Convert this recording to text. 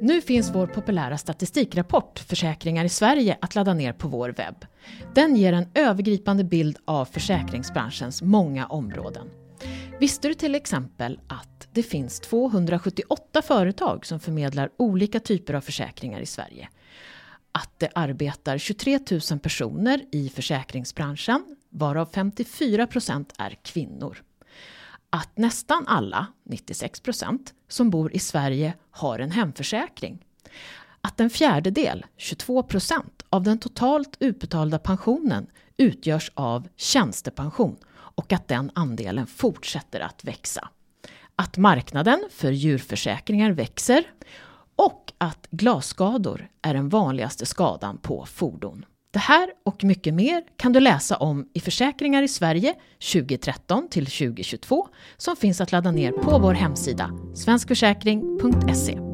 Nu finns vår populära statistikrapport Försäkringar i Sverige att ladda ner på vår webb. Den ger en övergripande bild av försäkringsbranschens många områden. Visste du till exempel att det finns 278 företag som förmedlar olika typer av försäkringar i Sverige? Att det arbetar 23 000 personer i försäkringsbranschen, varav 54 procent är kvinnor att nästan alla, 96 procent, som bor i Sverige har en hemförsäkring. Att en fjärdedel, 22 procent, av den totalt utbetalda pensionen utgörs av tjänstepension och att den andelen fortsätter att växa. Att marknaden för djurförsäkringar växer och att glasskador är den vanligaste skadan på fordon. Det här och mycket mer kan du läsa om i Försäkringar i Sverige 2013 till 2022 som finns att ladda ner på vår hemsida svenskförsäkring.se.